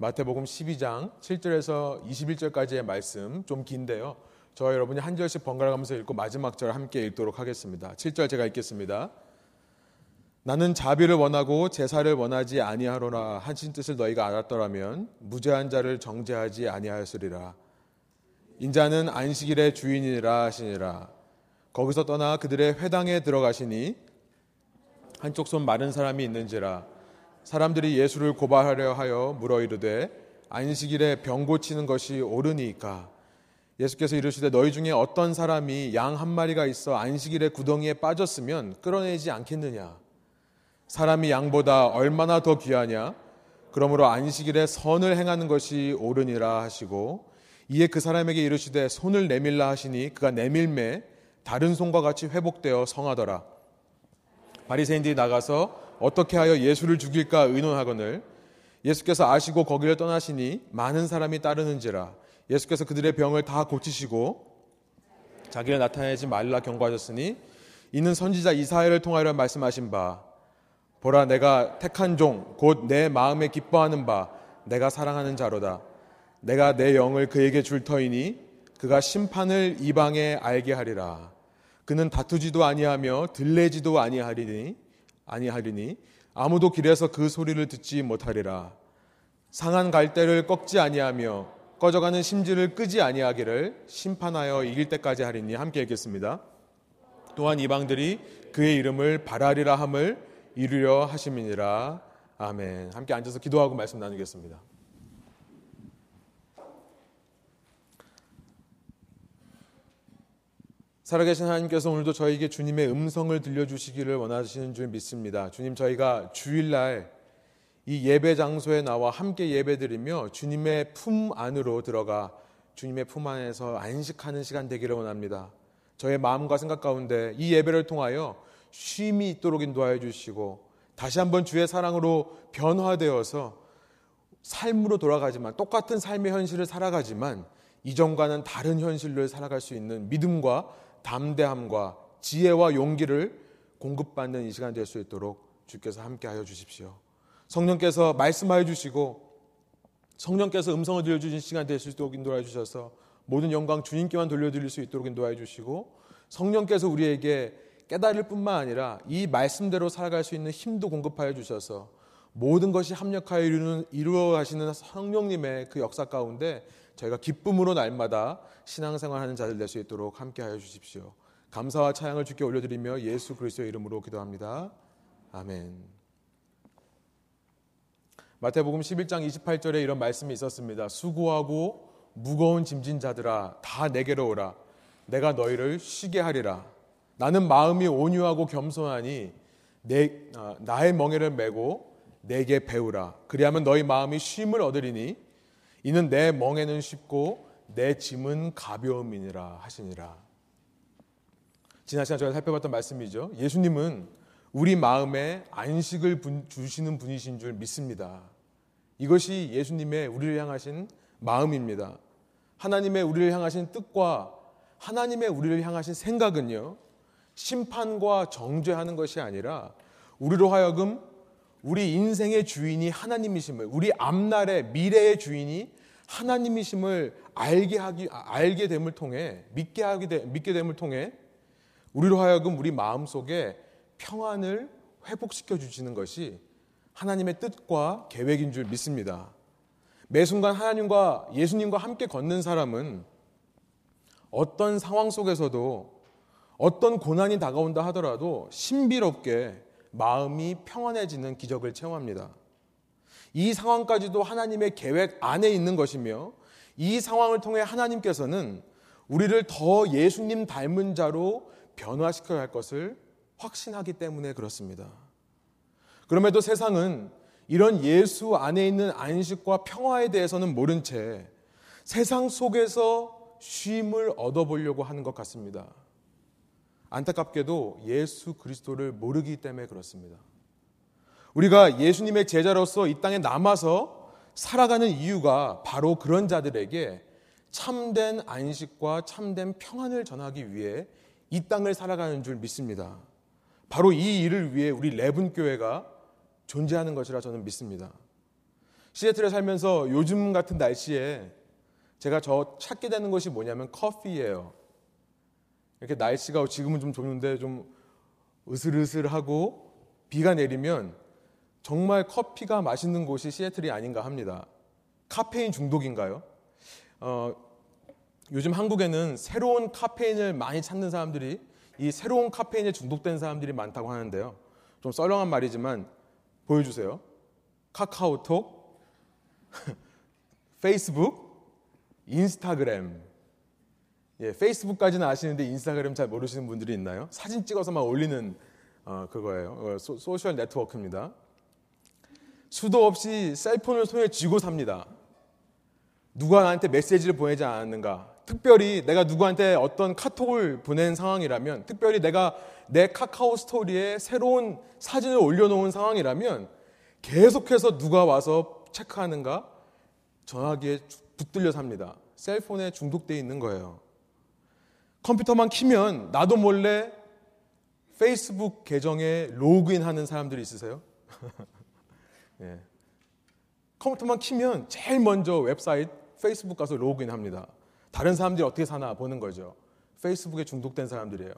마태복음 12장 7절에서 21절까지의 말씀 좀 긴데요. 저 여러분이 한 절씩 번갈아 가면서 읽고 마지막 절 함께 읽도록 하겠습니다. 7절 제가 읽겠습니다. 나는 자비를 원하고 제사를 원하지 아니하노라 하신 뜻을 너희가 알았더라면 무죄한 자를 정죄하지 아니하였으리라. 인자는 안식일의 주인이라 하시니라. 거기서 떠나 그들의 회당에 들어가시니 한쪽 손 마른 사람이 있는지라 사람들이 예수를 고발하려 하여 물어 이르되 안식일에 병 고치는 것이 옳으니까. 예수께서 이르시되 너희 중에 어떤 사람이 양 한 마리가 있어 안식일에 구덩이에 빠졌으면 끌어내지 않겠느냐? 사람이 양보다 얼마나 더 귀하냐? 그러므로 안식일에 선을 행하는 것이 옳으니라 하시고 이에 그 사람에게 이르시되 손을 내밀라 하시니 그가 내밀매 다른 손과 같이 회복되어 성하더라. 바리새인들이 나가서 어떻게 하여 예수를 죽일까 의논하거늘 예수께서 아시고 거기를 떠나시니 많은 사람이 따르는지라 예수께서 그들의 병을 다 고치시고 자기를 나타내지 말라 경고하셨으니 이는 선지자 이사야를 통하여 말씀하신 바 보라 내가 택한 종 곧 내 마음에 기뻐하는 바 내가 사랑하는 자로다. 내가 내 영을 그에게 줄 터이니 그가 심판을 이방에 알게 하리라. 그는 다투지도 아니하며 들레지도 아니하리니 아니하리니 아무도 길에서 그 소리를 듣지 못하리라. 상한 갈대를 꺾지 아니하며 꺼져가는 심지를 끄지 아니하기를 심판하여 이길 때까지 하리니 함께 읽겠습니다. 또한 이방들이 그의 이름을 바라리라 함을 이루려 하심이니라. 아멘. 함께 앉아서 기도하고 말씀 나누겠습니다. 살아계신 하나님께서 오늘도 저에게 주님의 음성을 들려주시기를 원하시는 줄 믿습니다. 주님, 저희가 주일날 이 예배 장소에 나와 함께 예배드리며 주님의 품 안으로 들어가 주님의 품 안에서 안식하는 시간 되기를 원합니다. 저의 마음과 생각 가운데 이 예배를 통하여 쉼이 있도록 인도하여 주시고 다시 한번 주의 사랑으로 변화되어서 삶으로 돌아가지만 똑같은 삶의 현실을 살아가지만 이전과는 다른 현실로 살아갈 수 있는 믿음과 담대함과 지혜와 용기를 공급받는 이 시간 될 수 있도록 주께서 함께하여 주십시오. 성령께서 말씀하여 주시고 성령께서 음성을 들려주신 시간 될 수 있도록 인도하여 주셔서 모든 영광 주님께만 돌려드릴 수 있도록 인도하여 주시고 성령께서 우리에게 깨달을 뿐만 아니라 이 말씀대로 살아갈 수 있는 힘도 공급하여 주셔서 모든 것이 합력하여 이루는, 이루어 가시는 성령님의 그 역사 가운데 저희가 기쁨으로 날마다 신앙생활하는 자들 될 수 있도록 함께하여 주십시오. 감사와 찬양을 주께 올려드리며 예수 그리스도의 이름으로 기도합니다. 아멘. 마태복음 11장 28절에 이런 말씀이 있었습니다. 수고하고 무거운 짐진 자들아 다 내게로 오라. 내가 너희를 쉬게 하리라. 나는 마음이 온유하고 겸손하니 내, 아, 나의 멍에를 메고 내게 배우라. 그리하면 너희 마음이 쉼을 얻으리니 이는 내 멍에는 쉽고 내 짐은 가벼움이니라 하시니라. 지난 시간 저희가 살펴봤던 말씀이죠. 예수님은 우리 마음에 안식을 주시는 분이신 줄 믿습니다. 이것이 예수님의 우리를 향하신 마음입니다. 하나님의 우리를 향하신 뜻과 하나님의 우리를 향하신 생각은요, 심판과 정죄하는 것이 아니라 우리로 하여금 우리 인생의 주인이 하나님이심을, 우리 앞날의 미래의 주인이 하나님이심을 알게 하기 알게 됨을 통해 믿게 하게 되, 믿게 됨을 통해 우리로 하여금 우리 마음 속에 평안을 회복시켜 주시는 것이 하나님의 뜻과 계획인 줄 믿습니다. 매 순간 하나님과 예수님과 함께 걷는 사람은 어떤 상황 속에서도 어떤 고난이 다가온다 하더라도 신비롭게 마음이 평안해지는 기적을 체험합니다. 이 상황까지도 하나님의 계획 안에 있는 것이며 이 상황을 통해 하나님께서는 우리를 더 예수님 닮은 자로 변화시켜야 할 것을 확신하기 때문에 그렇습니다. 그럼에도 세상은 이런 예수 안에 있는 안식과 평화에 대해서는 모른 채 세상 속에서 쉼을 얻어보려고 하는 것 같습니다. 안타깝게도 예수 그리스도를 모르기 때문에 그렇습니다. 우리가 예수님의 제자로서 이 땅에 남아서 살아가는 이유가 바로 그런 자들에게 참된 안식과 참된 평안을 전하기 위해 이 땅을 살아가는 줄 믿습니다. 바로 이 일을 위해 우리 레븐 교회가 존재하는 것이라 저는 믿습니다. 시애틀에 살면서 요즘 같은 날씨에 제가 저 찾게 되는 것이 뭐냐면 커피예요. 이렇게 날씨가 지금은 좀 좋은데 좀 으슬으슬하고 비가 내리면 정말 커피가 맛있는 곳이 시애틀이 아닌가 합니다. 카페인 중독인가요? 어, 요즘 한국에는 새로운 카페인을 많이 찾는 사람들이 이 새로운 카페인에 중독된 사람들이 많다고 하는데요. 좀 썰렁한 말이지만 보여주세요. 카카오톡, 페이스북, 인스타그램. 예, 페이스북까지는 아시는데 인스타그램 잘 모르시는 분들이 있나요? 사진 찍어서만 올리는 어, 그거예요. 어, 소, social network입니다. 수도 없이 cell phone을 손에 쥐고 삽니다. 누가 나한테 메시지를 보내지 않았는가? 특별히 내가 누구한테 어떤 카톡을 보낸 상황이라면, 특별히 내가 내 카카오 스토리에 새로운 사진을 올려놓은 상황이라면, 계속해서 누가 와서 체크하는가? 전화기에 붙들려 삽니다. cell phone에 중독되어 있는 거예요. 컴퓨터만 키면 나도 몰래 페이스북 계정에 로그인 하는 사람들이 있으세요? 예. 컴퓨터만 키면 제일 먼저 웹사이트 페이스북 가서 로그인 합니다. 다른 사람들이 어떻게 사나 보는 거죠. 페이스북에 중독된 사람들이에요.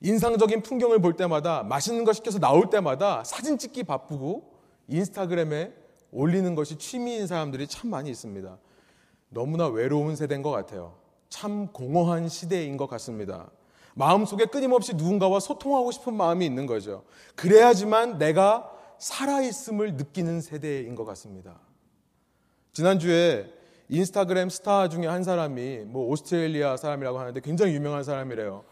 인상적인 풍경을 볼 때마다 맛있는 거 시켜서 나올 때마다 사진 찍기 바쁘고 인스타그램에 올리는 것이 취미인 사람들이 참 많이 있습니다. 너무나 외로운 세대인 것 같아요. 참 공허한 시대인 것 같습니다. 마음속에 끊임없이 누군가와 소통하고 싶은 마음이 있는 거죠. 그래야지만 내가 살아있음을 느끼는 세대인 것 같습니다. 지난주에 인스타그램 스타 중에 한 사람이 뭐 오스트레일리아 사람이라고 하는데 굉장히 유명한 사람이래요.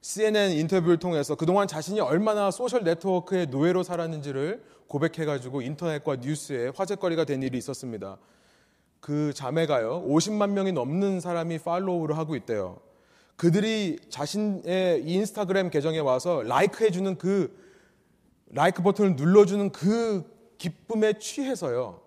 CNN 인터뷰를 통해서 그동안 자신이 얼마나 social network의 노예로 살았는지를 고백해가지고 인터넷과 뉴스에 화제거리가 된 일이 있었습니다. 그 자매가요, 50만 명이 넘는 사람이 follow를 하고 있대요. 그들이 자신의 인스타그램 계정에 와서 like 해주는 그 like 버튼을 눌러주는 그 기쁨에 취해서요.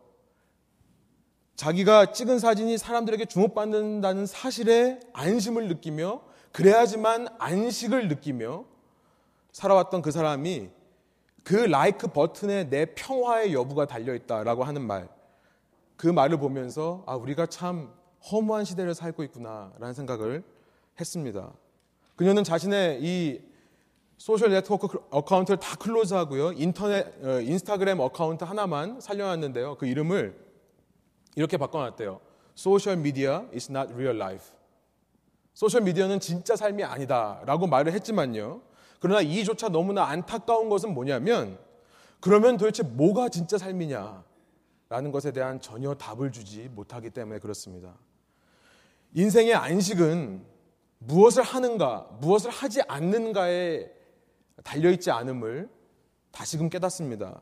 자기가 찍은 사진이 사람들에게 주목받는다는 사실에 안심을 느끼며 그래야지만 안식을 느끼며 살아왔던 그 사람이 그 like 버튼에 내 평화의 여부가 달려있다라고 하는 말. 그 말을 보면서 아, 우리가 참 허무한 시대를 살고 있구나라는 생각을 했습니다. 그녀는 자신의 이 social network account를 다 close하고요. 인터넷 어, 인스타그램 account 하나만 살려놨는데요. 그 이름을 이렇게 바꿔놨대요. Social media is not real life. 소셜 미디어는 진짜 삶이 아니다라고 말을 했지만요. 그러나 이조차 너무나 안타까운 것은 뭐냐면 그러면 도대체 뭐가 진짜 삶이냐 라는 것에 대한 전혀 답을 주지 못하기 때문에 그렇습니다. 인생의 안식은 무엇을 하는가, 무엇을 하지 않는가에 달려있지 않음을 다시금 깨닫습니다.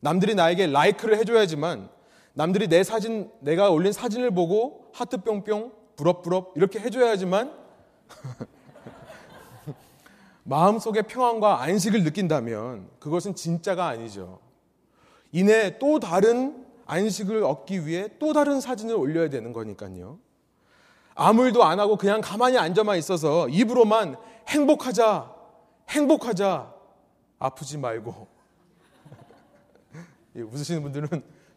남들이 나에게 라이크를 해줘야지만 남들이 내 사진, 내가 올린 사진을 보고 하트 뿅뿅, 부럽부럽 이렇게 해줘야지만 마음속에 평안과 안식을 느낀다면 그것은 진짜가 아니죠. 이내 또 다른 안식을 얻기 위해 또 다른 사진을 올려야 되는 거니까요. 아무 일도 안 하고 그냥 가만히 앉아만 있어서 입으로만 행복하자, 행복하자, 아프지 말고. 웃으시는 분들은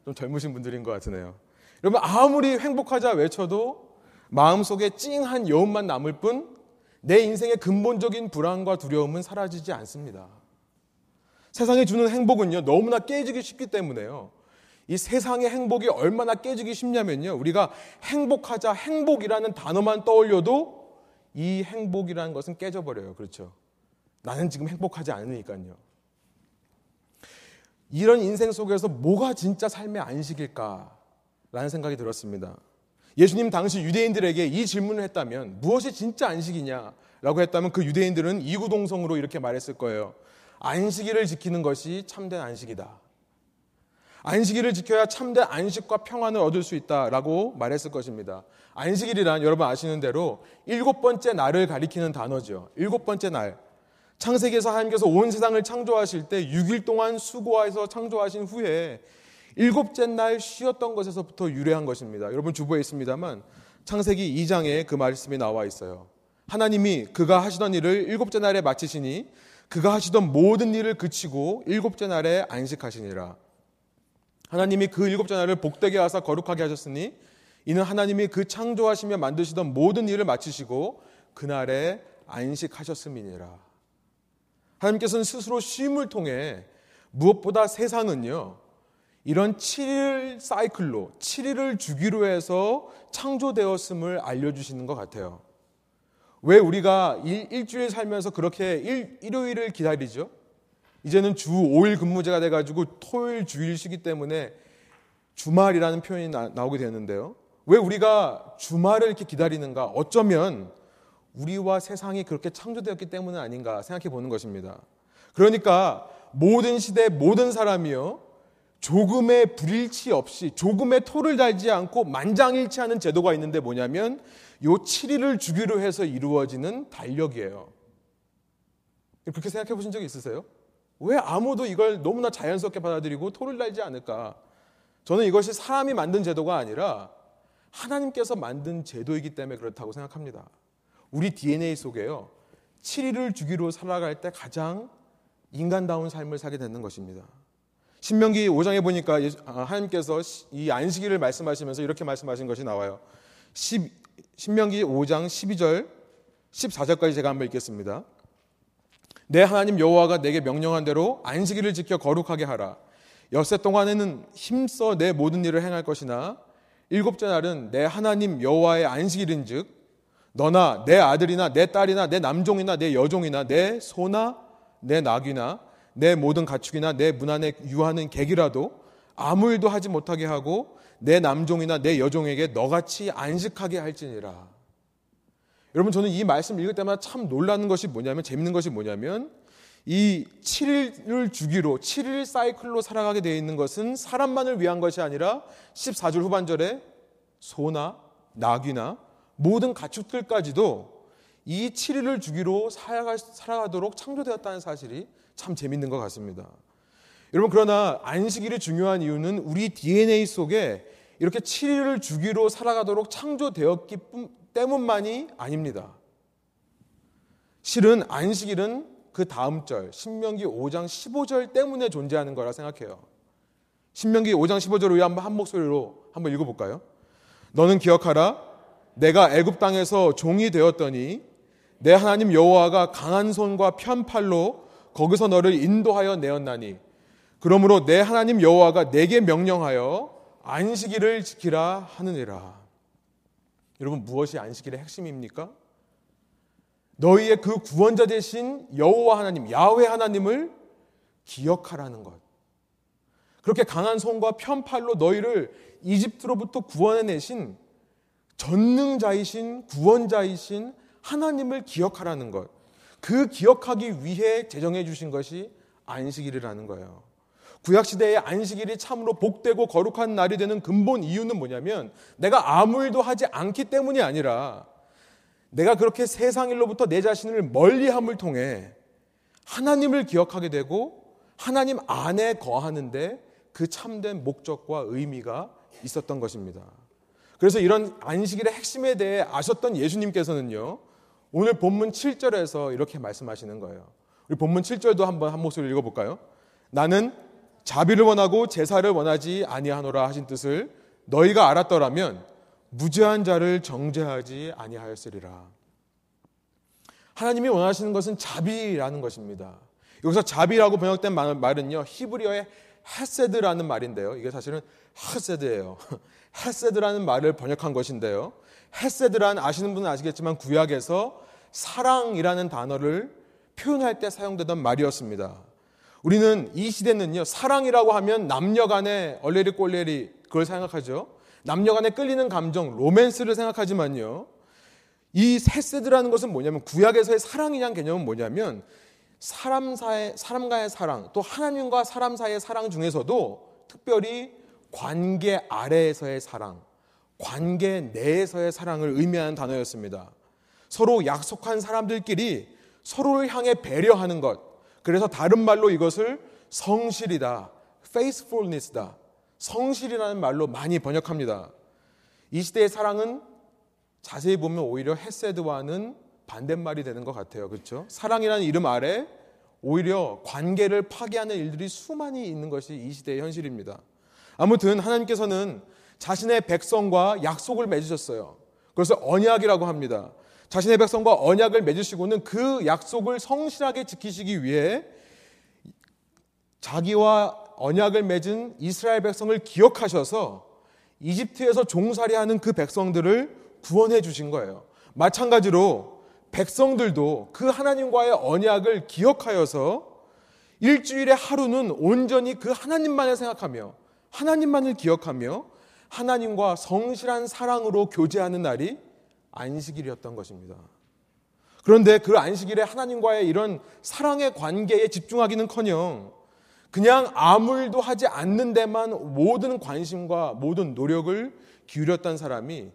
좀 젊으신 분들인 것 같으네요. 여러분, 아무리 행복하자 외쳐도 마음속에 찡한 여운만 남을 뿐 내 인생의 근본적인 불안과 두려움은 사라지지 않습니다. 세상에 주는 행복은요, 너무나 깨지기 쉽기 때문에요. 이 세상의 행복이 얼마나 깨지기 쉽냐면요. 우리가 행복하자, 행복이라는 단어만 떠올려도 이 행복이라는 것은 깨져버려요. 그렇죠. 나는 지금 행복하지 않으니까요. 이런 인생 속에서 뭐가 진짜 삶의 안식일까? 라는 생각이 들었습니다. 예수님 당시 유대인들에게 이 질문을 했다면 무엇이 진짜 안식이냐? 라고 했다면 그 유대인들은 이구동성으로 이렇게 말했을 거예요. 안식일을 지키는 것이 참된 안식이다. 안식일을 지켜야 참된 안식과 평안을 얻을 수 있다라고 말했을 것입니다. 안식일이란 여러분 아시는 대로 일곱 번째 날을 가리키는 단어죠. 일곱 번째 날. 창세기에서 하나님께서 온 세상을 창조하실 때 6일 동안 수고하여서 창조하신 후에 일곱째 날 쉬었던 것에서부터 유래한 것입니다. 여러분 주보에 있습니다만 창세기 2장에 그 말씀이 나와 있어요. 하나님이 그가 하시던 일을 일곱째 날에 마치시니 그가 하시던 모든 일을 그치고 일곱째 날에 안식하시니라. 하나님이 그 일곱 자녀를 복되게 하사 거룩하게 하셨으니 이는 하나님이 그 창조하시며 만드시던 모든 일을 마치시고 그날에 안식하셨음이니라. 하나님께서는 스스로 쉼을 통해 무엇보다 세상은요, 이런 7일 사이클로, 7일을 주기로 해서 창조되었음을 알려 주시는 것 같아요. 왜 우리가 일, 주일 살면서 그렇게 일, 일요일을 기다리죠? 이제는 주 5일 근무제가 돼가지고 토요일 주일 쉬기 때문에 주말이라는 표현이 나, 나오게 되는데요. 왜 우리가 주말을 이렇게 기다리는가? 어쩌면 우리와 세상이 그렇게 창조되었기 때문은 아닌가 생각해 보는 것입니다. 그러니까 모든 시대 모든 사람이요. 조금의 불일치 없이 조금의 토를 달지 않고 만장일치하는 제도가 있는데 뭐냐면 요 7일을 주기로 해서 이루어지는 달력이에요. 그렇게 생각해 보신 적 있으세요? 왜 아무도 이걸 너무나 자연스럽게 받아들이고 토를 달지 않을까? 저는 이것이 사람이 만든 제도가 아니라 하나님께서 만든 제도이기 때문에 그렇다고 생각합니다. 우리 DNA 속에요. 7일을 주기로 살아갈 때 가장 인간다운 삶을 살게 되는 것입니다. 신명기 5장에 보니까 아, 하나님께서 이 안식일을 말씀하시면서 이렇게 말씀하신 것이 나와요. 10, 신명기 5장 12절 14절까지 제가 한번 읽겠습니다. 내 하나님 여호와가 내게 명령한 대로 안식일을 지켜 거룩하게 하라. 엿새 동안에는 힘써 내 모든 일을 행할 것이나 일곱째 날은 내 하나님 여호와의 안식일인즉 너나 내 아들이나 내 딸이나 내 남종이나 내 여종이나 내 소나 내 낙이나 내 모든 가축이나 내 문안에 유하는 객이라도 아무 일도 하지 못하게 하고 내 남종이나 내 여종에게 너같이 안식하게 할지니라. 여러분 저는 이 말씀 읽을 때마다 참 놀라는 것이 뭐냐면 재밌는 것이 뭐냐면 이 7일을 주기로 7일 사이클로 살아가게 되어 있는 것은 사람만을 위한 것이 아니라 14절 후반절에 소나 낙이나 모든 가축들까지도 이 7일을 주기로 살아가도록 창조되었다는 사실이 참 재밌는 것 같습니다. 여러분 그러나 안식일이 중요한 이유는 우리 DNA 속에 이렇게 7일을 주기로 살아가도록 창조되었기 때문만이 아닙니다. 실은 안식일은 그 다음 절 신명기 5장 15절 때문에 존재하는 거라 생각해요. 신명기 5장 15절 위에 한번 한 목소리로 한번 읽어볼까요? 너는 기억하라 내가 애굽 땅에서 종이 되었더니 내 하나님 여호와가 강한 손과 편팔로 거기서 너를 인도하여 내었나니 그러므로 내 하나님 여호와가 내게 명령하여 안식일을 지키라 하느니라. 여러분 무엇이 안식일의 핵심입니까? 너희의 그 구원자 대신 여호와 하나님 야훼 하나님을 기억하라는 것. 그렇게 강한 손과 편팔로 너희를 이집트로부터 구원해내신 전능자이신 구원자이신 하나님을 기억하라는 것. 그 기억하기 위해 제정해 주신 것이 안식일이라는 거예요. 구약 시대의 안식일이 참으로 복되고 거룩한 날이 되는 근본 이유는 뭐냐면 내가 아무 일도 하지 않기 때문이 아니라 내가 그렇게 세상 일로부터 내 자신을 멀리 함을 통해 하나님을 기억하게 되고 하나님 안에 거하는데 그 참된 목적과 의미가 있었던 것입니다. 그래서 이런 안식일의 핵심에 대해 아셨던 예수님께서는요. 오늘 본문 7절에서 이렇게 말씀하시는 거예요. 우리 본문 7절도 한번 한 목소리 읽어볼까요? 나는 자비를 원하고 제사를 원하지 아니하노라 하신 뜻을 너희가 알았더라면 무죄한 자를 정죄하지 아니하였으리라. 하나님이 원하시는 것은 자비라는 것입니다. 여기서 자비라고 번역된 말은요 히브리어의 헤세드라는 말인데요. 이게 사실은 헤세드예요. 헤세드라는 말을 번역한 것인데요. 헤세드란 아시는 분은 아시겠지만 구약에서 사랑이라는 단어를 표현할 때 사용되던 말이었습니다. 우리는 이 시대는요, 사랑이라고 하면 남녀 간의 얼레리 꼴레리 그걸 생각하죠. 남녀 간에 끌리는 감정, 로맨스를 생각하지만요. 이 헤세드라는 것은 뭐냐면 구약에서의 사랑이란 개념은 뭐냐면 사람 사이 사람과의 사랑, 또 하나님과 사람 사이의 사랑 중에서도 특별히 관계 아래에서의 사랑, 관계 내에서의 사랑을 의미하는 단어였습니다. 서로 약속한 사람들끼리 서로를 향해 배려하는 것. 그래서 다른 말로 이것을 성실이다, faithfulness다, 성실이라는 말로 많이 번역합니다. 이 시대의 사랑은 자세히 보면 오히려 헤세드와는 반대말이 되는 것 같아요. 그렇죠? 사랑이라는 이름 아래 오히려 관계를 파괴하는 일들이 수많이 있는 것이 이 시대의 현실입니다. 아무튼 하나님께서는 자신의 백성과 약속을 맺으셨어요. 그래서 언약이라고 합니다. 자신의 백성과 언약을 맺으시고는 그 약속을 성실하게 지키시기 위해 자기와 언약을 맺은 이스라엘 백성을 기억하셔서 이집트에서 종살이하는 그 백성들을 구원해 주신 거예요. 마찬가지로 백성들도 그 하나님과의 언약을 기억하여서 일주일에 하루는 온전히 그 하나님만을 생각하며 하나님만을 기억하며 하나님과 성실한 사랑으로 교제하는 날이 안식일이었던 것입니다. 그런데 그 안식일에 하나님과의 이런 사랑의 관계에 집중하기는 커녕 그냥 아무 일도 하지 않는 데만 모든 관심과 모든 노력을 기울였던 사람이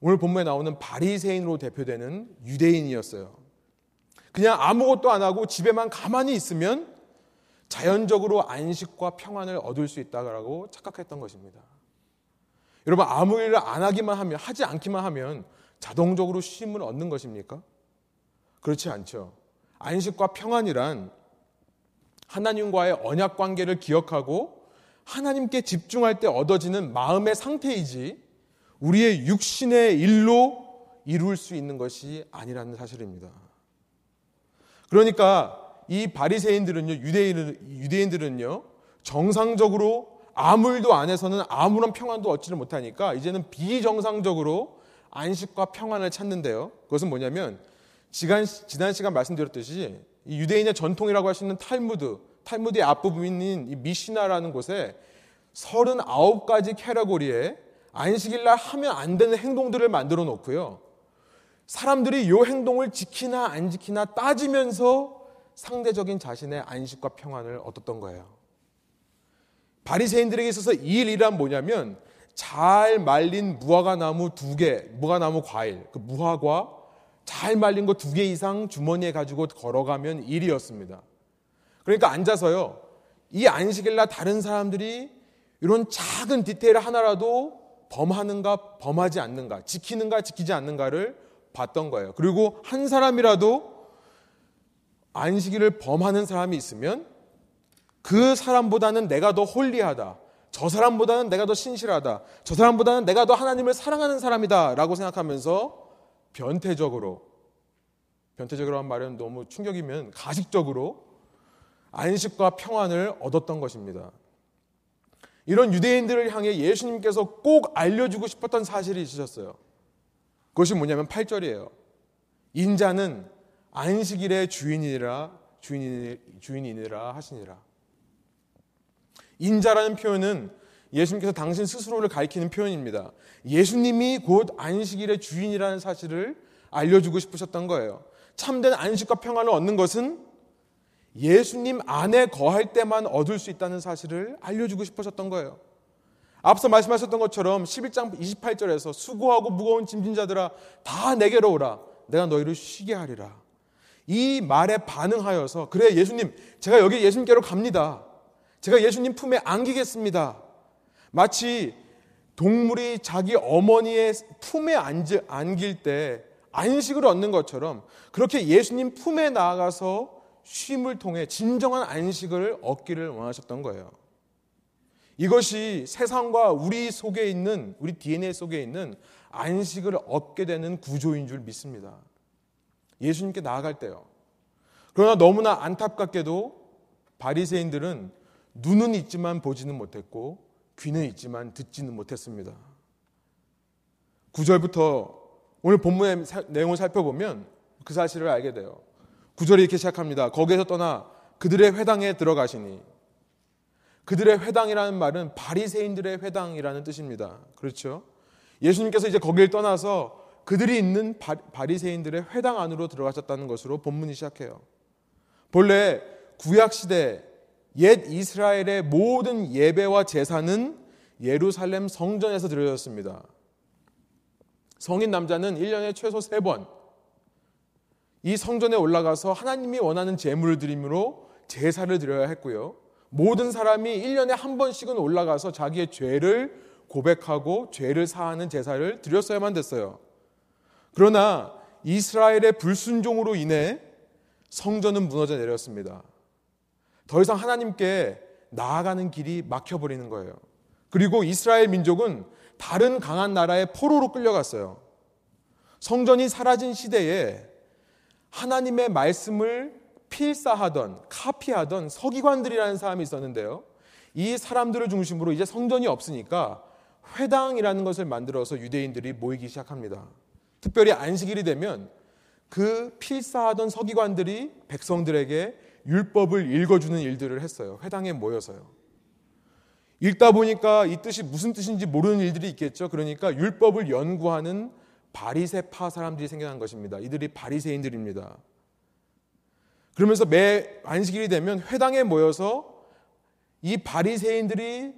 오늘 본문에 나오는 바리새인으로 대표되는 유대인이었어요. 그냥 아무것도 안 하고 집에만 가만히 있으면 자연적으로 안식과 평안을 얻을 수 있다고 착각했던 것입니다. 여러분 아무 일을 안 하기만 하면 하지 않기만 하면 자동적으로 쉼을 얻는 것입니까? 그렇지 않죠. 안식과 평안이란 하나님과의 언약 관계를 기억하고 하나님께 집중할 때 얻어지는 마음의 상태이지 우리의 육신의 일로 이룰 수 있는 것이 아니라는 사실입니다. 그러니까 이 바리새인들은요, 유대인, 유대인들은요, 정상적으로 아무 일도 안 해서는 아무런 평안도 얻지를 못하니까 이제는 비정상적으로 안식과 평안을 찾는데요. 그것은 뭐냐면 지난, 지난 시간 말씀드렸듯이 이 유대인의 전통이라고 할 수 있는 탈무드, 탈무드의 앞부분인 이 미시나라는 곳에 39가지 캐러고리에 안식일날 하면 안 되는 행동들을 만들어 놓고요. 사람들이 이 행동을 지키나 안 지키나 따지면서 상대적인 자신의 안식과 평안을 얻었던 거예요. 바리새인들에게 있어서 이 일이란 뭐냐면 잘 말린 무화과 나무 두 개, 무화과 나무 과일, 그 무화과 잘 말린 거 두 개 이상 주머니에 가지고 걸어가면 일이었습니다. 그러니까 앉아서요. 이 안식일 날 다른 사람들이 이런 작은 디테일 하나라도 범하는가 범하지 않는가 지키는가 지키지 않는가를 봤던 거예요. 그리고 한 사람이라도 안식일을 범하는 사람이 있으면 그 사람보다는 내가 더 홀리하다. 저 사람보다는 내가 더 신실하다. 저 사람보다는 내가 더 하나님을 사랑하는 사람이다. 라고 생각하면서 변태적으로, 변태적으로 한 말은 너무 충격이면 가식적으로 안식과 평안을 얻었던 것입니다. 이런 유대인들을 향해 예수님께서 꼭 알려주고 싶었던 사실이 있으셨어요. 그것이 뭐냐면 8절이에요. 인자는 안식일의 주인이라 주인 주인이니라 하시니라. 인자라는 표현은 예수님께서 당신 스스로를 가리키는 표현입니다. 예수님이 곧 안식일의 주인이라는 사실을 알려주고 싶으셨던 거예요. 참된 안식과 평안을 얻는 것은 예수님 안에 거할 때만 얻을 수 있다는 사실을 알려주고 싶으셨던 거예요. 앞서 말씀하셨던 것처럼 11장 28절에서 수고하고 무거운 짐진 자들아 다 내게로 오라 내가 너희를 쉬게 하리라. 이 말에 반응하여서 그래 예수님 제가 여기 예수님께로 갑니다. 제가 예수님 품에 안기겠습니다. 마치 동물이 자기 어머니의 품에 안길 때 안식을 얻는 것처럼 그렇게 예수님 품에 나아가서 쉼을 통해 진정한 안식을 얻기를 원하셨던 거예요. 이것이 세상과 우리 속에 있는 우리 DNA 속에 있는 안식을 얻게 되는 구조인 줄 믿습니다. 예수님께 나아갈 때요. 그러나 너무나 안타깝게도 바리새인들은 눈은 있지만 보지는 못했고 귀는 있지만 듣지는 못했습니다. 9절부터 오늘 본문의 내용을 살펴보면 그 사실을 알게 돼요. 9절이 이렇게 시작합니다. 거기에서 떠나 그들의 회당에 들어가시니 그들의 회당이라는 말은 바리새인들의 회당이라는 뜻입니다. 그렇죠? 예수님께서 이제 거기를 떠나서 그들이 있는 바리새인들의 회당 안으로 들어가셨다는 것으로 본문이 시작해요. 본래 구약 시대 옛 이스라엘의 모든 예배와 제사는 예루살렘 성전에서 드려졌습니다. 성인 남자는 1년에 최소 3번 이 성전에 올라가서 하나님이 원하는 제물을 드림으로 제사를 드려야 했고요. 모든 사람이 1년에 한 번씩은 올라가서 자기의 죄를 고백하고 죄를 사하는 제사를 드렸어야만 됐어요. 그러나 이스라엘의 불순종으로 인해 성전은 무너져 내렸습니다. 더 이상 하나님께 나아가는 길이 막혀버리는 거예요. 그리고 이스라엘 민족은 다른 강한 나라의 포로로 끌려갔어요. 성전이 사라진 시대에 하나님의 말씀을 필사하던 카피하던 서기관들이라는 사람이 있었는데요. 이 사람들을 중심으로 이제 성전이 없으니까 회당이라는 것을 만들어서 유대인들이 모이기 시작합니다. 특별히 안식일이 되면 그 필사하던 서기관들이 백성들에게 율법을 읽어주는 일들을 했어요. 회당에 모여서요. 읽다 보니까 이 뜻이 무슨 뜻인지 모르는 일들이 있겠죠. 그러니까 율법을 연구하는 바리새파 사람들이 생겨난 것입니다. 이들이 바리새인들입니다. 그러면서 매 안식일이 되면 회당에 모여서 이 바리새인들이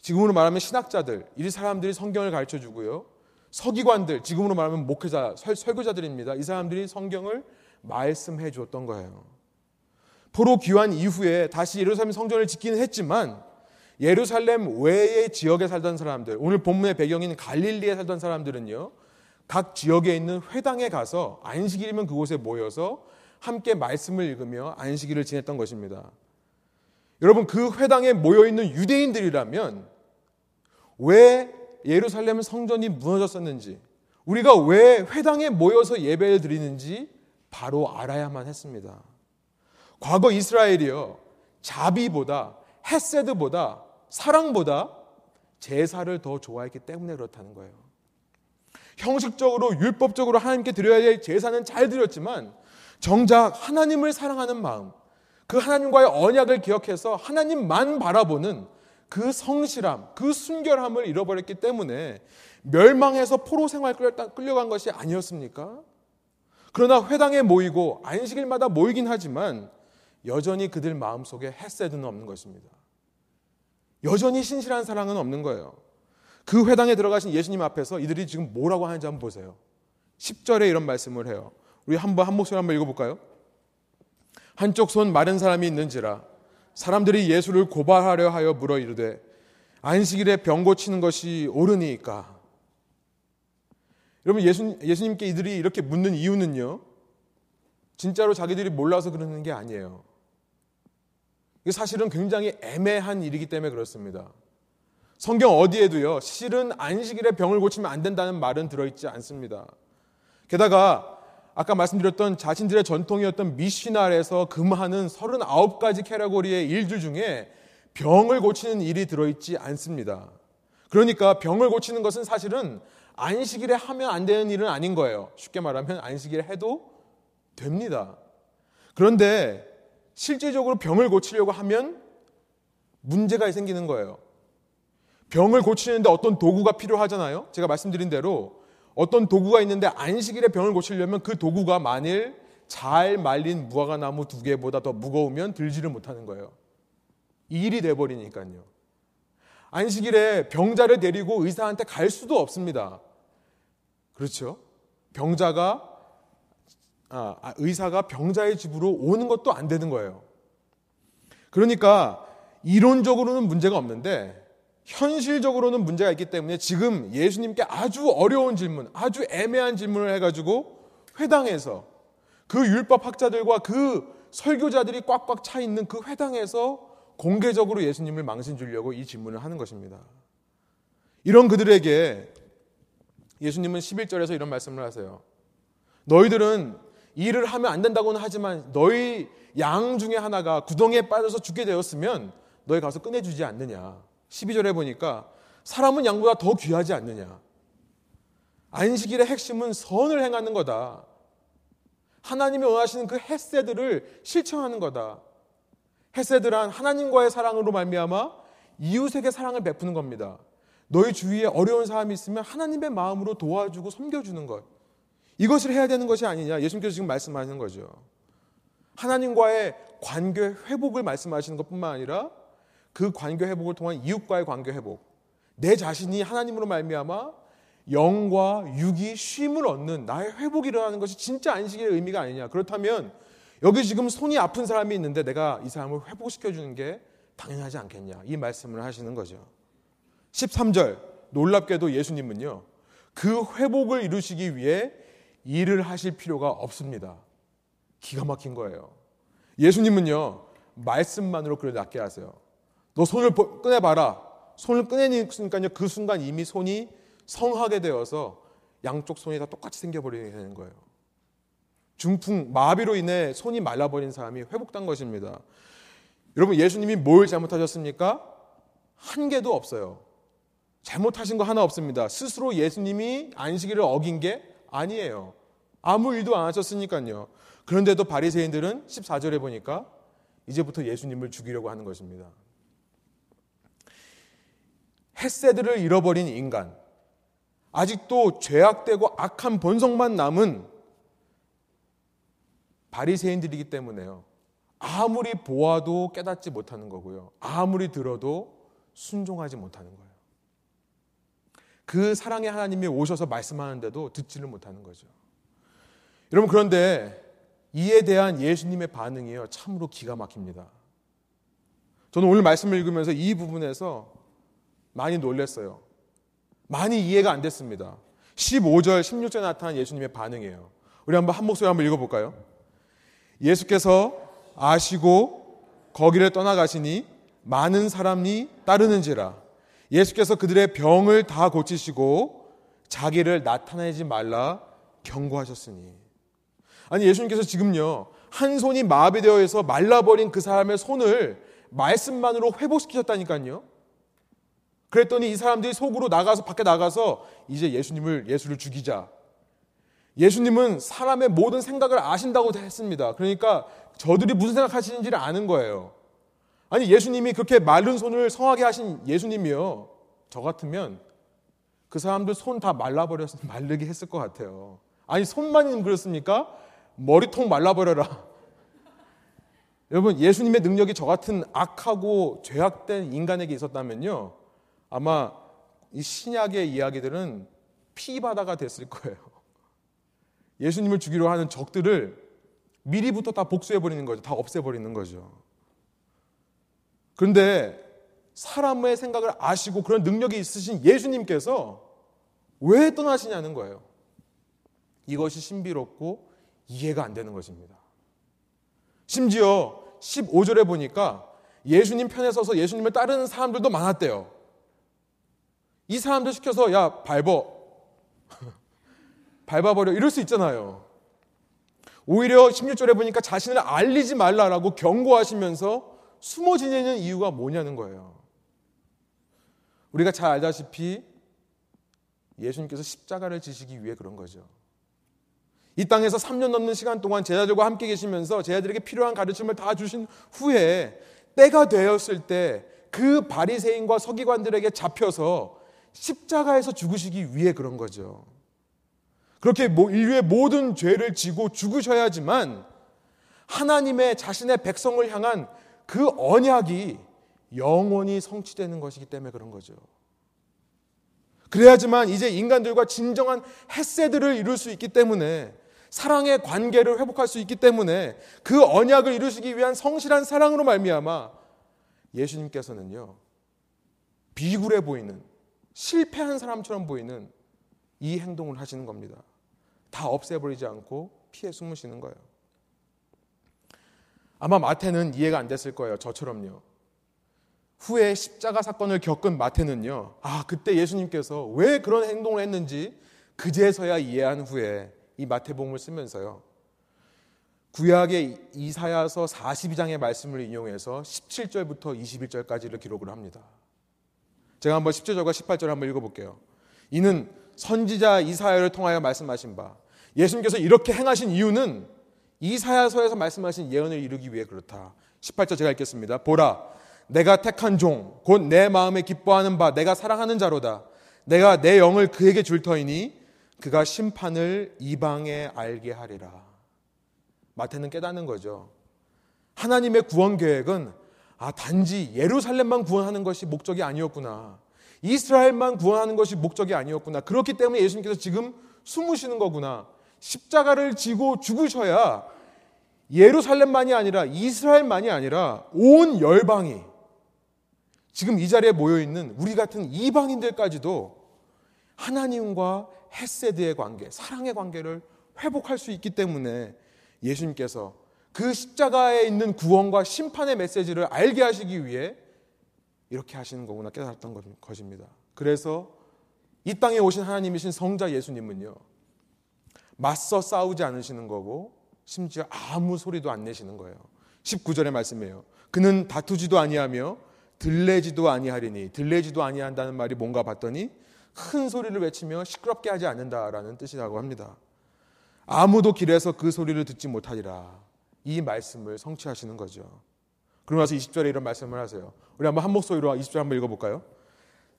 지금으로 말하면 신학자들, 이 사람들이 성경을 가르쳐 주고요. 서기관들, 지금으로 말하면 목회자, 설, 설교자들입니다. 이 사람들이 성경을 말씀해 주었던 거예요. 포로 귀환 이후에 다시 예루살렘 성전을 짓기는 했지만 예루살렘 외의 지역에 살던 사람들, 오늘 본문의 배경인 갈릴리에 살던 사람들은요, 각 지역에 있는 회당에 가서 안식일이면 그곳에 모여서 함께 말씀을 읽으며 안식일을 지냈던 것입니다. 여러분, 그 회당에 모여 있는 유대인들이라면 왜 예루살렘 성전이 무너졌었는지, 우리가 왜 회당에 모여서 예배를 드리는지 바로 알아야만 했습니다. 과거 이스라엘이요, 자비보다, 헤세드보다, 사랑보다 제사를 더 좋아했기 때문에 그렇다는 거예요. 형식적으로, 율법적으로 하나님께 드려야 될 제사는 잘 드렸지만, 정작 하나님을 사랑하는 마음, 그 하나님과의 언약을 기억해서 하나님만 바라보는 그 성실함, 그 순결함을 잃어버렸기 때문에 멸망해서 포로 생활 끌려간 것이 아니었습니까? 그러나 회당에 모이고 안식일마다 모이긴 하지만 여전히 그들 마음속에 햇새드는 없는 것입니다. 여전히 신실한 사랑은 없는 거예요. 그 회당에 들어가신 예수님 앞에서 이들이 지금 뭐라고 하는지 한번 보세요. 10절에 이런 말씀을 해요. 우리 한번 한 목소리 한번 읽어볼까요? 한쪽 손 마른 사람이 있는지라 사람들이 예수를 고발하려 하여 물어 이르되 안식일에 병 고치는 것이 옳으니까. 여러분 예수, 예수님께 이들이 이렇게 묻는 이유는요. 진짜로 자기들이 몰라서 그러는 게 아니에요. 이게 사실은 굉장히 애매한 일이기 때문에 그렇습니다. 성경 어디에도요, 실은 안식일에 병을 고치면 안 된다는 말은 들어있지 않습니다. 게다가 아까 말씀드렸던 자신들의 전통이었던 미시날에서 금하는 39가지 캐러고리의 일들 중에 병을 고치는 일이 들어있지 않습니다. 그러니까 병을 고치는 것은 사실은 안식일에 하면 안 되는 일은 아닌 거예요. 쉽게 말하면 안식일에 해도 됩니다. 그런데 실제적으로 병을 고치려고 하면 문제가 생기는 거예요. 병을 고치는데 어떤 도구가 필요하잖아요. 제가 말씀드린 대로 어떤 도구가 있는데 안식일에 병을 고치려면 그 도구가 만일 잘 말린 무화과 나무 두 개보다 더 무거우면 들지를 못하는 거예요. 이 일이 돼버리니까요. 안식일에 병자를 데리고 의사한테 갈 수도 없습니다. 그렇죠? 병자가 아, 아 의사가 병자의 집으로 오는 것도 안 되는 거예요. 그러니까 이론적으로는 문제가 없는데 현실적으로는 문제가 있기 때문에 지금 예수님께 아주 어려운 질문, 아주 애매한 질문을 해가지고 회당에서 그 율법 학자들과 그 설교자들이 꽉꽉 차 있는 그 회당에서 공개적으로 예수님을 망신 주려고 이 질문을 하는 것입니다. 이런 그들에게 예수님은 11절에서 이런 말씀을 하세요. 너희들은 일을 하면 안 된다고는 하지만 너희 양 중에 하나가 구덩이에 빠져서 죽게 되었으면 너희 가서 꺼내주지 않느냐. 12절에 보니까 사람은 양보다 더 귀하지 않느냐. 안식일의 핵심은 선을 행하는 거다. 하나님이 원하시는 그 헤세드를 실천하는 거다. 헤세드란 하나님과의 사랑으로 말미암아 이웃에게 사랑을 베푸는 겁니다. 너희 주위에 어려운 사람이 있으면 하나님의 마음으로 도와주고 섬겨주는 것. 이것을 해야 되는 것이 아니냐. 예수님께서 지금 말씀하시는 거죠. 하나님과의 관계 회복을 말씀하시는 것 뿐만 아니라 그 관계 회복을 통한 이웃과의 관계 회복, 내 자신이 하나님으로 말미암아 영과 육이 쉼을 얻는 나의 회복이 일어나는 것이 진짜 안식의 의미가 아니냐. 그렇다면 여기 지금 손이 아픈 사람이 있는데 내가 이 사람을 회복시켜 주는 게 당연하지 않겠냐. 이 말씀을 하시는 거죠. 13절 놀랍게도 예수님은요. 그 회복을 이루시기 위해 일을 하실 필요가 없습니다. 기가 막힌 거예요. 예수님은요. 말씀만으로 그를 낫게 하세요. 너 손을 꺼내봐라. 손을 꺼내니까요. 그 순간 이미 손이 성하게 되어서 양쪽 손이 다 똑같이 생겨버리게 되는 거예요. 중풍, 마비로 인해 손이 말라버린 사람이 회복된 것입니다. 여러분, 예수님이 뭘 잘못하셨습니까? 한 개도 없어요. 잘못하신 거 하나 없습니다. 스스로 예수님이 안식일을 어긴 게 아니에요. 아무 일도 안 하셨으니까요. 그런데도 바리새인들은 14절에 보니까 이제부터 예수님을 죽이려고 하는 것입니다. 햇새들을 잃어버린 인간, 아직도 죄악되고 악한 본성만 남은 바리새인들이기 때문에요. 아무리 보아도 깨닫지 못하는 거고요. 아무리 들어도 순종하지 못하는 거예요. 그 사랑의 하나님이 오셔서 말씀하는데도 듣지를 못하는 거죠. 여러분 그런데 이에 대한 예수님의 반응이요 참으로 기가 막힙니다. 저는 오늘 말씀을 읽으면서 이 부분에서 많이 놀랐어요. 많이 이해가 안 됐습니다. 15절, 16절에 나타난 예수님의 반응이에요. 우리 한번 한 목소리 한번 읽어볼까요? 예수께서 아시고 거기를 떠나가시니 많은 사람이 따르는지라 예수께서 그들의 병을 다 고치시고 자기를 나타내지 말라 경고하셨으니 아니 예수님께서 지금요 한 손이 마비되어 있어 말라버린 그 사람의 손을 말씀만으로 회복시키셨다니까요. 그랬더니 이 사람들이 속으로 나가서 밖에 나가서 이제 예수님을 예수를 죽이자. 예수님은 사람의 모든 생각을 아신다고 했습니다. 그러니까 저들이 무슨 생각하시는지를 아는 거예요. 아니 예수님이 그렇게 마른 손을 성하게 하신 예수님이요. 저 같으면 그 사람들 손 다 말라버려서 말르게 했을 것 같아요. 아니 손만 그렇습니까? 머리통 말라버려라. 여러분 예수님의 능력이 저 같은 악하고 죄악된 인간에게 있었다면요. 아마 이 신약의 이야기들은 피바다가 됐을 거예요. 예수님을 죽이려 하는 적들을 미리부터 다 복수해버리는 거죠. 다 없애버리는 거죠. 그런데 사람의 생각을 아시고 그런 능력이 있으신 예수님께서 왜 떠나시냐는 거예요. 이것이 신비롭고 이해가 안 되는 것입니다. 심지어 15절에 보니까 예수님 편에 서서 예수님을 따르는 사람들도 많았대요. 이 사람들 시켜서 야 밟어 밟아버려 이럴 수 있잖아요. 오히려 16절에 보니까 자신을 알리지 말라라고 경고하시면서 숨어 지내는 이유가 뭐냐는 거예요. 우리가 잘 알다시피 예수님께서 십자가를 지시기 위해 그런 거죠. 이 땅에서 3년 넘는 시간 동안 제자들과 함께 계시면서 제자들에게 필요한 가르침을 다 주신 후에 때가 되었을 때 그 바리새인과 서기관들에게 잡혀서 십자가에서 죽으시기 위해 그런 거죠. 그렇게 인류의 모든 죄를 지고 죽으셔야지만 하나님의 자신의 백성을 향한 그 언약이 영원히 성취되는 것이기 때문에 그런 거죠. 그래야지만 이제 인간들과 진정한 햇새들을 이룰 수 있기 때문에 사랑의 관계를 회복할 수 있기 때문에 그 언약을 이루시기 위한 성실한 사랑으로 말미암아 예수님께서는요 비굴해 보이는 실패한 사람처럼 보이는 이 행동을 하시는 겁니다. 다 없애버리지 않고 피해 숨으시는 거예요. 아마 마태는 이해가 안 됐을 거예요. 저처럼요. 후에 십자가 사건을 겪은 마태는요. 아, 그때 예수님께서 왜 그런 행동을 했는지 그제서야 이해한 후에 이 마태복음을 쓰면서요. 구약의 이사야서 42장의 말씀을 인용해서 17절부터 21절까지를 기록을 합니다. 제가 한번 17절과 18절 한번 읽어볼게요. 이는 선지자 이사야를 통하여 말씀하신 바 예수님께서 이렇게 행하신 이유는 이사야서에서 말씀하신 예언을 이루기 위해 그렇다. 18절 제가 읽겠습니다. 보라 내가 택한 종 곧 내 마음에 기뻐하는 바 내가 사랑하는 자로다. 내가 내 영을 그에게 줄 터이니 그가 심판을 이방에 알게 하리라. 마태는 깨닫는 거죠. 하나님의 구원 계획은 아, 단지 예루살렘만 구원하는 것이 목적이 아니었구나. 이스라엘만 구원하는 것이 목적이 아니었구나. 그렇기 때문에 예수님께서 지금 숨으시는 거구나. 십자가를 지고 죽으셔야 예루살렘만이 아니라 이스라엘만이 아니라 온 열방이 지금 이 자리에 모여 있는 우리 같은 이방인들까지도 하나님과 헤세드의 관계, 사랑의 관계를 회복할 수 있기 때문에 예수님께서 그 십자가에 있는 구원과 심판의 메시지를 알게 하시기 위해 이렇게 하시는 거구나 깨달았던 것입니다. 그래서 이 땅에 오신 하나님이신 성자 예수님은요. 맞서 싸우지 않으시는 거고 심지어 아무 소리도 안 내시는 거예요. 19절의 말씀이에요. 그는 다투지도 아니하며 들레지도 아니하리니 들레지도 아니한다는 말이 뭔가 봤더니 큰 소리를 외치며 시끄럽게 하지 않는다라는 뜻이라고 합니다. 아무도 길에서 그 소리를 듣지 못하리라. 이 말씀을 성취하시는 거죠. 그러고 나서 20절에 이런 말씀을 하세요. 우리 한번 한 목소리로 20절 한번 읽어볼까요?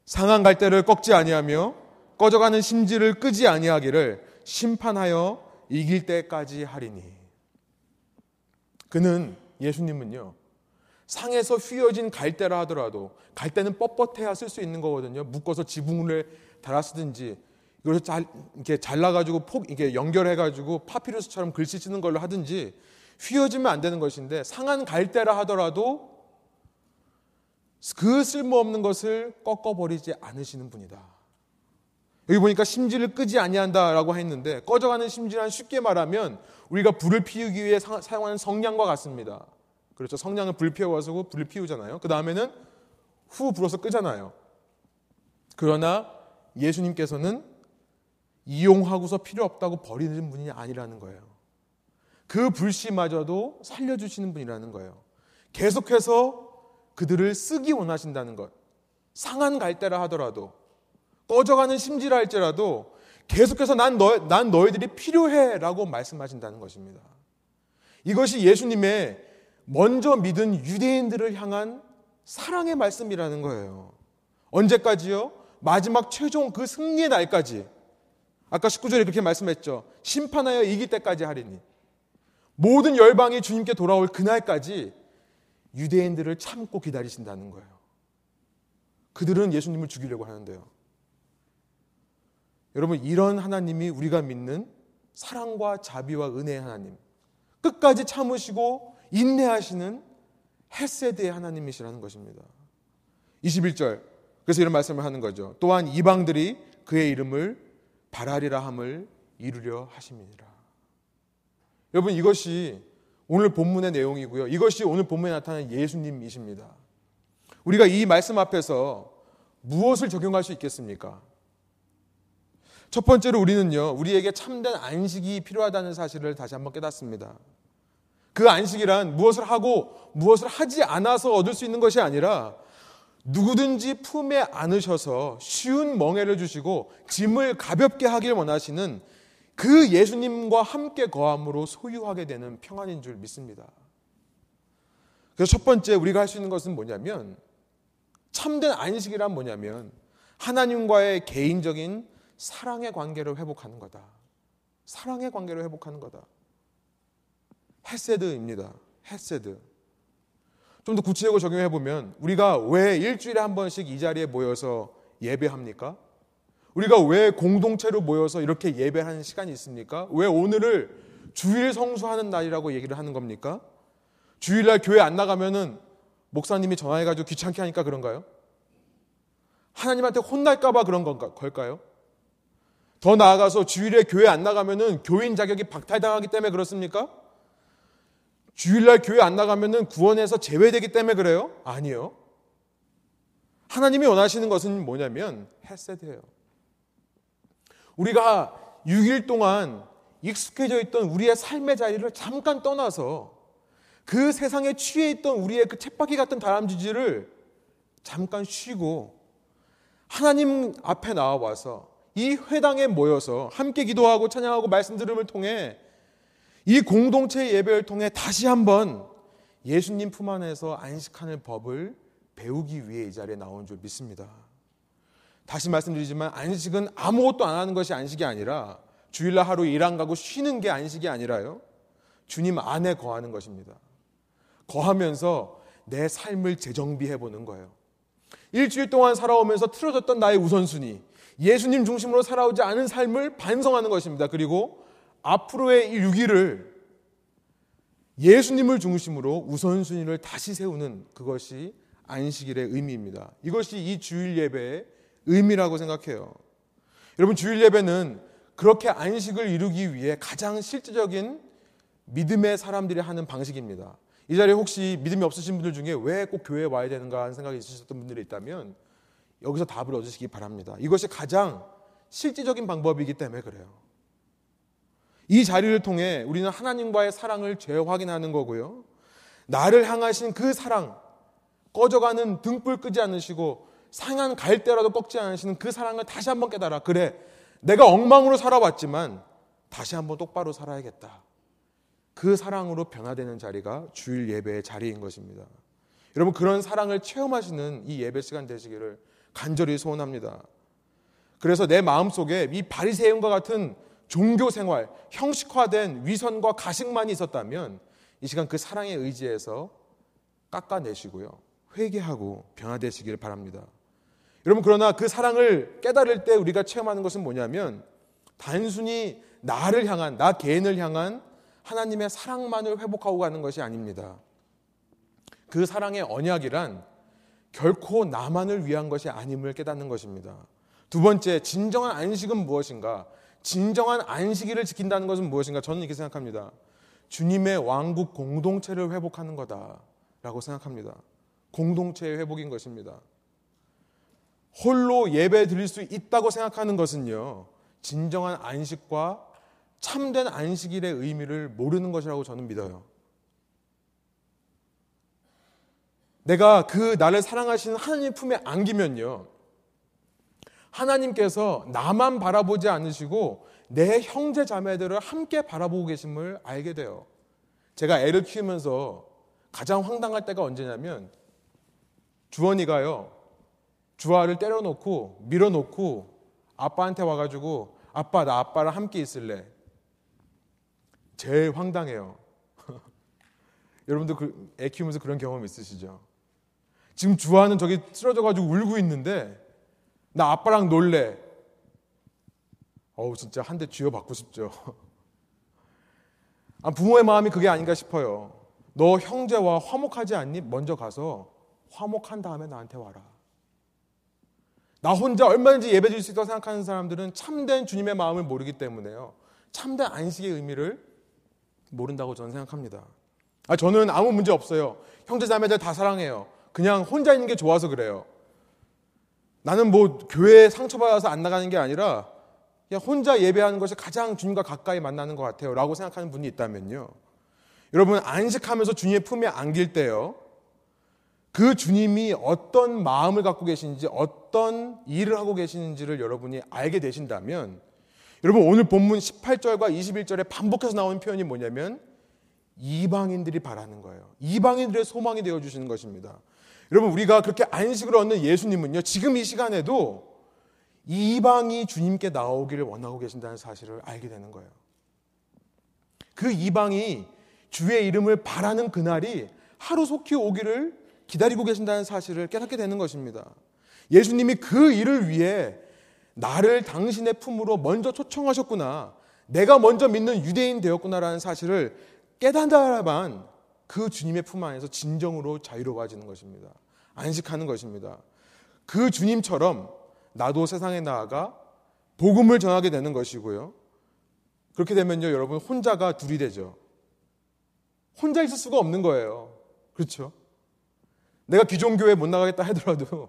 상한 갈대를 꺾지 아니하며 꺼져가는 심지를 끄지 아니하기를 심판하여 이길 때까지 하리니. 그는 예수님은요. 상에서 휘어진 갈대라 하더라도 갈대는 뻣뻣해야 쓸 수 있는 거거든요. 묶어서 지붕을 달아 쓰든지 이걸 잘 이렇게 잘라 가지고 폭 이게 연결해 가지고 파피루스처럼 글씨 쓰는 걸로 하든지 휘어지면 안 되는 것인데 상한 갈대라 하더라도 그 쓸모없는 것을 꺾어버리지 않으시는 분이다. 여기 보니까 심지를 끄지 아니한다라고 했는데 꺼져가는 심지란 쉽게 말하면 우리가 불을 피우기 위해 사 용하는 성냥과 같습니다. 그렇죠. 성냥을 불 피워가지고 불을 피우잖아요. 그 다음에는 후 불어서 끄잖아요. 그러나 예수님께서는 이용하고서 필요 없다고 버리는 분이 아니라는 거예요. 그 불씨마저도 살려주시는 분이라는 거예요. 계속해서 그들을 쓰기 원하신다는 것. 상한 갈대라 하더라도, 꺼져가는 심지라 할지라도 계속해서 난, 너, 난 너희들이 필요해 라고 말씀하신다는 것입니다. 이것이 예수님의 먼저 믿은 유대인들을 향한 사랑의 말씀이라는 거예요. 언제까지요? 마지막 최종 그 승리의 날까지. 아까 19절에 그렇게 말씀했죠. 심판하여 이길 때까지 하리니. 모든 열방이 주님께 돌아올 그날까지 유대인들을 참고 기다리신다는 거예요. 그들은 예수님을 죽이려고 하는데요. 여러분, 이런 하나님이 우리가 믿는 사랑과 자비와 은혜의 하나님. 끝까지 참으시고 인내하시는 헬세드의 하나님이시라는 것입니다. 21절. 그래서 이런 말씀을 하는 거죠. 또한 이방들이 그의 이름을 바라리라 함을 이루려 하심이니라. 여러분 이것이 오늘 본문의 내용이고요. 이것이 오늘 본문에 나타나는 예수님이십니다. 우리가 이 말씀 앞에서 무엇을 적용할 수 있겠습니까? 첫 번째로 우리는요, 우리에게 참된 안식이 필요하다는 사실을 다시 한번 깨닫습니다. 그 안식이란 무엇을 하고 무엇을 하지 않아서 얻을 수 있는 것이 아니라 누구든지 품에 안으셔서 쉬운 멍해를 주시고 짐을 가볍게 하길 원하시는 그 예수님과 함께 거함으로 소유하게 되는 평안인 줄 믿습니다. 그래서 첫 번째 우리가 할 수 있는 것은 뭐냐면 참된 안식이란 뭐냐면 하나님과의 개인적인 사랑의 관계를 회복하는 거다. 사랑의 관계를 회복하는 거다. 헤세드입니다. 헤세드. 좀 더 구체적으로 적용해 보면 우리가 왜 일주일에 한 번씩 이 자리에 모여서 예배합니까? 우리가 왜 공동체로 모여서 이렇게 예배하는 시간이 있습니까? 왜 오늘을 주일 성수하는 날이라고 얘기를 하는 겁니까? 주일날 교회 안 나가면은 목사님이 전화해가지고 귀찮게 하니까 그런가요? 하나님한테 혼날까봐 그런 걸까요? 더 나아가서 주일에 교회 안 나가면은 교인 자격이 박탈당하기 때문에 그렇습니까? 주일날 교회 안 나가면은 구원에서 제외되기 때문에 그래요? 아니요. 하나님이 원하시는 것은 뭐냐면 헬세드예요. 우리가 6일 동안 익숙해져 있던 우리의 삶의 자리를 잠깐 떠나서 그 세상에 취해 있던 우리의 그 쳇바퀴 같은 다람쥐질을 잠깐 쉬고 하나님 앞에 나와와서 이 회당에 모여서 함께 기도하고 찬양하고 말씀 들음을 통해 이 공동체 예배를 통해 다시 한번 예수님 품 안에서 안식하는 법을 배우기 위해 이 자리에 나온 줄 믿습니다. 다시 말씀드리지만 안식은 아무것도 안 하는 것이 안식이 아니라 주일날 하루 일 안 가고 쉬는 게 안식이 아니라요. 주님 안에 거하는 것입니다. 거하면서 내 삶을 재정비해 보는 거예요. 일주일 동안 살아오면서 틀어졌던 나의 우선순위, 예수님 중심으로 살아오지 않은 삶을 반성하는 것입니다. 그리고 앞으로의 이 6일을 예수님을 중심으로 우선순위를 다시 세우는 그것이 안식일의 의미입니다. 이것이 이 주일 예배의 의미라고 생각해요. 여러분, 주일 예배는 그렇게 안식을 이루기 위해 가장 실제적인 믿음의 사람들이 하는 방식입니다. 이 자리에 혹시 믿음이 없으신 분들 중에 왜 꼭 교회에 와야 되는가 하는 생각이 있으셨던 분들이 있다면 여기서 답을 얻으시기 바랍니다. 이것이 가장 실질적인 방법이기 때문에 그래요. 이 자리를 통해 우리는 하나님과의 사랑을 재확인하는 거고요. 나를 향하신 그 사랑, 꺼져가는 등불 끄지 않으시고 상한 갈대라도 꺾지 않으시는 그 사랑을 다시 한번 깨달아. 그래, 내가 엉망으로 살아왔지만 다시 한번 똑바로 살아야겠다. 그 사랑으로 변화되는 자리가 주일 예배의 자리인 것입니다. 여러분 그런 사랑을 체험하시는 이 예배 시간 되시기를 간절히 소원합니다. 그래서 내 마음속에 이 바리새인과 같은 종교 생활, 형식화된 위선과 가식만이 있었다면 이 시간 그 사랑의 의지에서 깎아내시고요. 회개하고 변화되시기를 바랍니다. 여러분 그러나 그 사랑을 깨달을 때 우리가 체험하는 것은 뭐냐면 단순히 나를 향한 나 개인을 향한 하나님의 사랑만을 회복하고 가는 것이 아닙니다. 그 사랑의 언약이란 결코 나만을 위한 것이 아님을 깨닫는 것입니다. 두 번째, 진정한 안식은 무엇인가? 진정한 안식일을 지킨다는 것은 무엇인가? 저는 이렇게 생각합니다. 주님의 왕국 공동체를 회복하는 거다라고 생각합니다. 공동체의 회복인 것입니다. 홀로 예배 드릴 수 있다고 생각하는 것은요, 진정한 안식과 참된 안식일의 의미를 모르는 것이라고 저는 믿어요. 내가 그 나를 사랑하시는 하나님 품에 안기면요. 하나님께서 나만 바라보지 않으시고 내 형제 자매들을 함께 바라보고 계심을 알게 돼요. 제가 애를 키우면서 가장 황당할 때가 언제냐면 주원이가요. 주아를 때려놓고 밀어놓고 아빠한테 와가지고 아빠 나 아빠랑 함께 있을래. 제일 황당해요. 여러분도 그, 애 키우면서 그런 경험 있으시죠? 지금 주아는 저기 쓰러져가지고 울고 있는데 나 아빠랑 놀래. 어우 진짜 한 대 쥐어받고 싶죠. 아, 부모의 마음이 그게 아닌가 싶어요. 너 형제와 화목하지 않니? 먼저 가서 화목한 다음에 나한테 와라. 나 혼자 얼마든지 예배 드릴 수 있다고 생각하는 사람들은 참된 주님의 마음을 모르기 때문에요. 참된 안식의 의미를 모른다고 저는 생각합니다. 아, 저는 아무 문제 없어요. 형제 자매들 다 사랑해요. 그냥 혼자 있는 게 좋아서 그래요. 나는 뭐 교회에 상처받아서 안 나가는 게 아니라 그냥 혼자 예배하는 것이 가장 주님과 가까이 만나는 것 같아요. 라고 생각하는 분이 있다면요. 여러분, 안식하면서 주님의 품에 안길 때요. 그 주님이 어떤 마음을 갖고 계신지, 어떤 일을 하고 계시는지를 여러분이 알게 되신다면 여러분 오늘 본문 18절과 21절에 반복해서 나오는 표현이 뭐냐면 이방인들이 바라는 거예요. 이방인들의 소망이 되어 주시는 것입니다. 여러분 우리가 그렇게 안식을 얻는 예수님은요. 지금 이 시간에도 이방이 주님께 나오기를 원하고 계신다는 사실을 알게 되는 거예요. 그 이방이 주의 이름을 바라는 그날이 하루속히 오기를 기다리고 계신다는 사실을 깨닫게 되는 것입니다. 예수님이 그 일을 위해 나를 당신의 품으로 먼저 초청하셨구나. 내가 먼저 믿는 유대인 되었구나라는 사실을 깨닫아야만 그 주님의 품 안에서 진정으로 자유로워지는 것입니다. 안식하는 것입니다. 그 주님처럼 나도 세상에 나아가 복음을 전하게 되는 것이고요. 그렇게 되면요, 여러분 혼자가 둘이 되죠. 혼자 있을 수가 없는 거예요. 그렇죠? 내가 기존교회 못 나가겠다 하더라도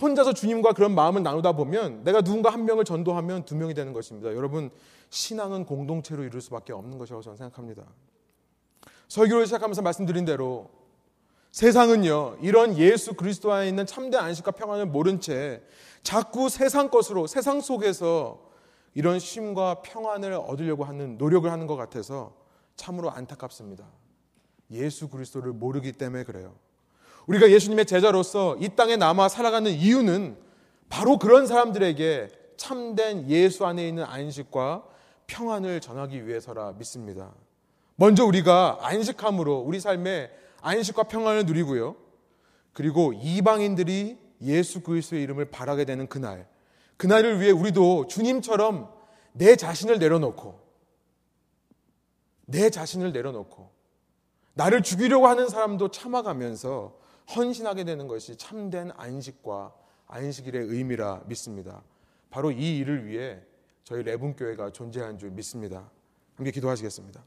혼자서 주님과 그런 마음을 나누다 보면 내가 누군가 한 명을 전도하면 두 명이 되는 것입니다. 여러분, 신앙은 공동체로 이룰 수밖에 없는 것이라고 저는 생각합니다. 설교를 시작하면서 말씀드린 대로 세상은요, 이런 예수 그리스도 안에 있는 참된 안식과 평안을 모른 채 자꾸 세상 것으로, 세상 속에서 이런 쉼과 평안을 얻으려고 하는 노력을 하는 것 같아서 참으로 안타깝습니다. 예수 그리스도를 모르기 때문에 그래요. 우리가 예수님의 제자로서 이 땅에 남아 살아가는 이유는 바로 그런 사람들에게 참된 예수 안에 있는 안식과 평안을 전하기 위해서라 믿습니다. 먼저 우리가 안식함으로 우리 삶에 안식과 평안을 누리고요. 그리고 이방인들이 예수 그리스도의 이름을 바라게 되는 그날, 그날을 위해 우리도 주님처럼 내 자신을 내려놓고, 내 자신을 내려놓고, 나를 죽이려고 하는 사람도 참아가면서 헌신하게 되는 것이 참된 안식과 안식일의 의미라 믿습니다. 바로 이 일을 위해 저희 레분교회가 존재한 줄 믿습니다. 함께 기도하시겠습니다.